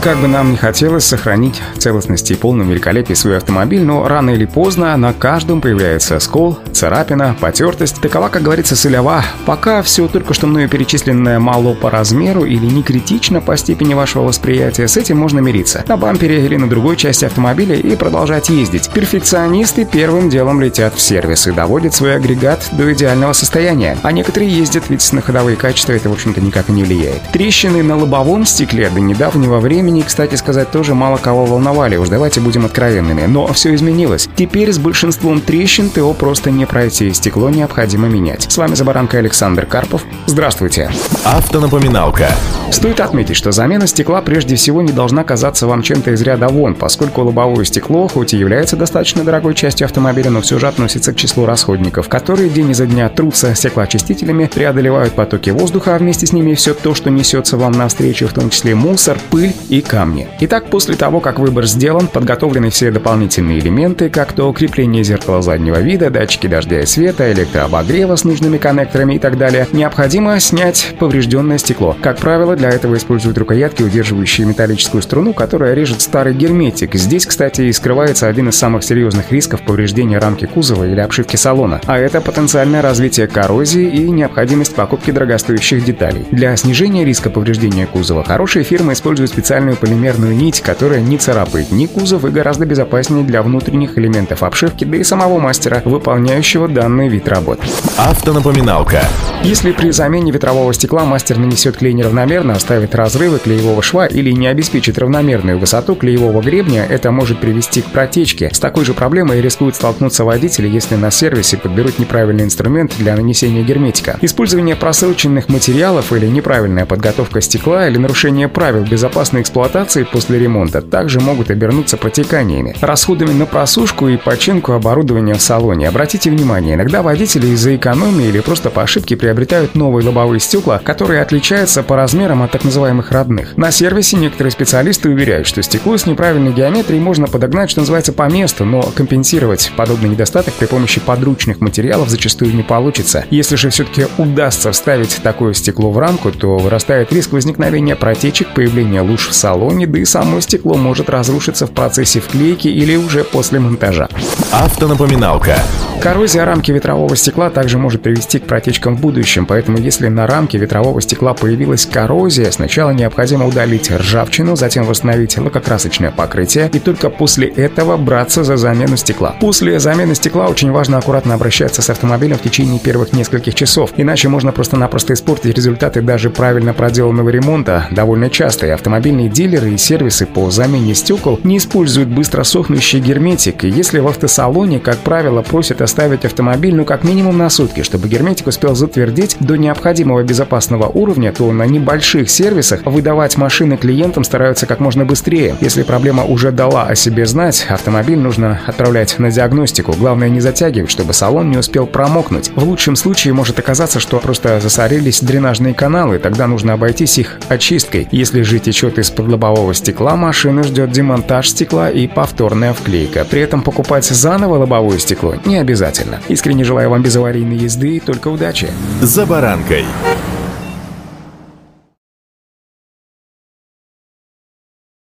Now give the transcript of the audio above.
Как бы нам не хотелось сохранить целостность и полном великолепие свой автомобиль, но рано или поздно на каждом появляется скол, царапина, потертость. Такова, как говорится, солева. Пока все только что мною перечисленное мало по размеру или не критично по степени вашего восприятия, с этим можно мириться. На бампере или на другой части автомобиля и продолжать ездить. Перфекционисты первым делом летят в сервис и доводят свой агрегат до идеального состояния. А некоторые ездят, ведь на ходовые качества это, в общем-то, никак не влияет. Трещины на лобовом стекле до недавнего времени времени, кстати сказать, тоже мало кого волновали, уж давайте будем откровенными. Но все изменилось. Теперь с большинством трещин ТО просто не пройти, стекло необходимо менять. С вами за баранкой Александр Карпов. Здравствуйте. Автонапоминалка. Стоит отметить, что замена стекла прежде всего не должна казаться вам чем-то из ряда вон, поскольку лобовое стекло, хоть и является достаточно дорогой частью автомобиля, но все же относится к числу расходников, которые день изо дня трутся стеклоочистителями, преодолевают потоки воздуха, а вместе с ними все то, что несется вам навстречу, в том числе мусор, пыль и и камни. Итак, после того, как выбор сделан, подготовлены все дополнительные элементы, как то крепление зеркала заднего вида, датчики дождя и света, электрообогрева с нужными коннекторами и так далее, необходимо снять поврежденное стекло. Как правило, для этого используют рукоятки, удерживающие металлическую струну, которая режет старый герметик. Здесь, кстати, и скрывается один из самых серьезных рисков повреждения рамки кузова или обшивки салона, а это потенциальное развитие коррозии и необходимость покупки дорогостоящих деталей. Для снижения риска повреждения кузова хорошие фирмы используют специальные специальную полимерную нить, которая не царапает ни кузов и гораздо безопаснее для внутренних элементов обшивки, да и самого мастера, выполняющего данный вид работ. Автонапоминалка. Если при замене ветрового стекла мастер нанесет клей неравномерно, оставит разрывы клеевого шва или не обеспечит равномерную высоту клеевого гребня, это может привести к протечке. С такой же проблемой рискуют столкнуться водители, если на сервисе подберут неправильный инструмент для нанесения герметика. Использование просроченных материалов или неправильная подготовка стекла или нарушение правил безопасной эксплуатации после ремонта также могут обернуться протеканиями, расходами на просушку и починку оборудования в салоне. Обратите внимание, иногда водители из-за экономии или просто по ошибке приобретают новые лобовые стекла, которые отличаются по размерам от так называемых родных. На сервисе некоторые специалисты уверяют, что стекло с неправильной геометрией можно подогнать, что называется, по месту, но компенсировать подобный недостаток при помощи подручных материалов зачастую не получится. Если же все-таки удастся вставить такое стекло в рамку, то вырастает риск возникновения протечек, появления луж в салоне, да и само стекло может разрушиться в процессе вклейки или уже после монтажа. Автонапоминалка. Коррозия рамки ветрового стекла также может привести к протечкам в будущем, поэтому если на рамке ветрового стекла появилась коррозия, сначала необходимо удалить ржавчину, затем восстановить лакокрасочное покрытие и только после этого браться за замену стекла. После замены стекла очень важно аккуратно обращаться с автомобилем в течение первых нескольких часов, иначе можно просто-напросто испортить результаты даже правильно проделанного ремонта. Довольно часто и автомобильные дилеры и сервисы по замене стекол не используют быстро сохнущий герметик, и если в автосалоне, как правило, просят оставить автомобиль ну как минимум на сутки, чтобы герметик успел затвердить до необходимого безопасного уровня, то на небольших сервисах выдавать машины клиентам стараются как можно быстрее. Если проблема уже дала о себе знать, автомобиль нужно отправлять на диагностику. Главное не затягивать, чтобы салон не успел промокнуть. В лучшем случае может оказаться, что просто засорились дренажные каналы, тогда нужно обойтись их очисткой. Если же течет из-под лобового стекла, машину ждет демонтаж стекла и повторная вклейка. При этом покупать заново лобовое стекло не обязательно. Искренне желаю вам безаварийной езды и только удачи. За баранкой.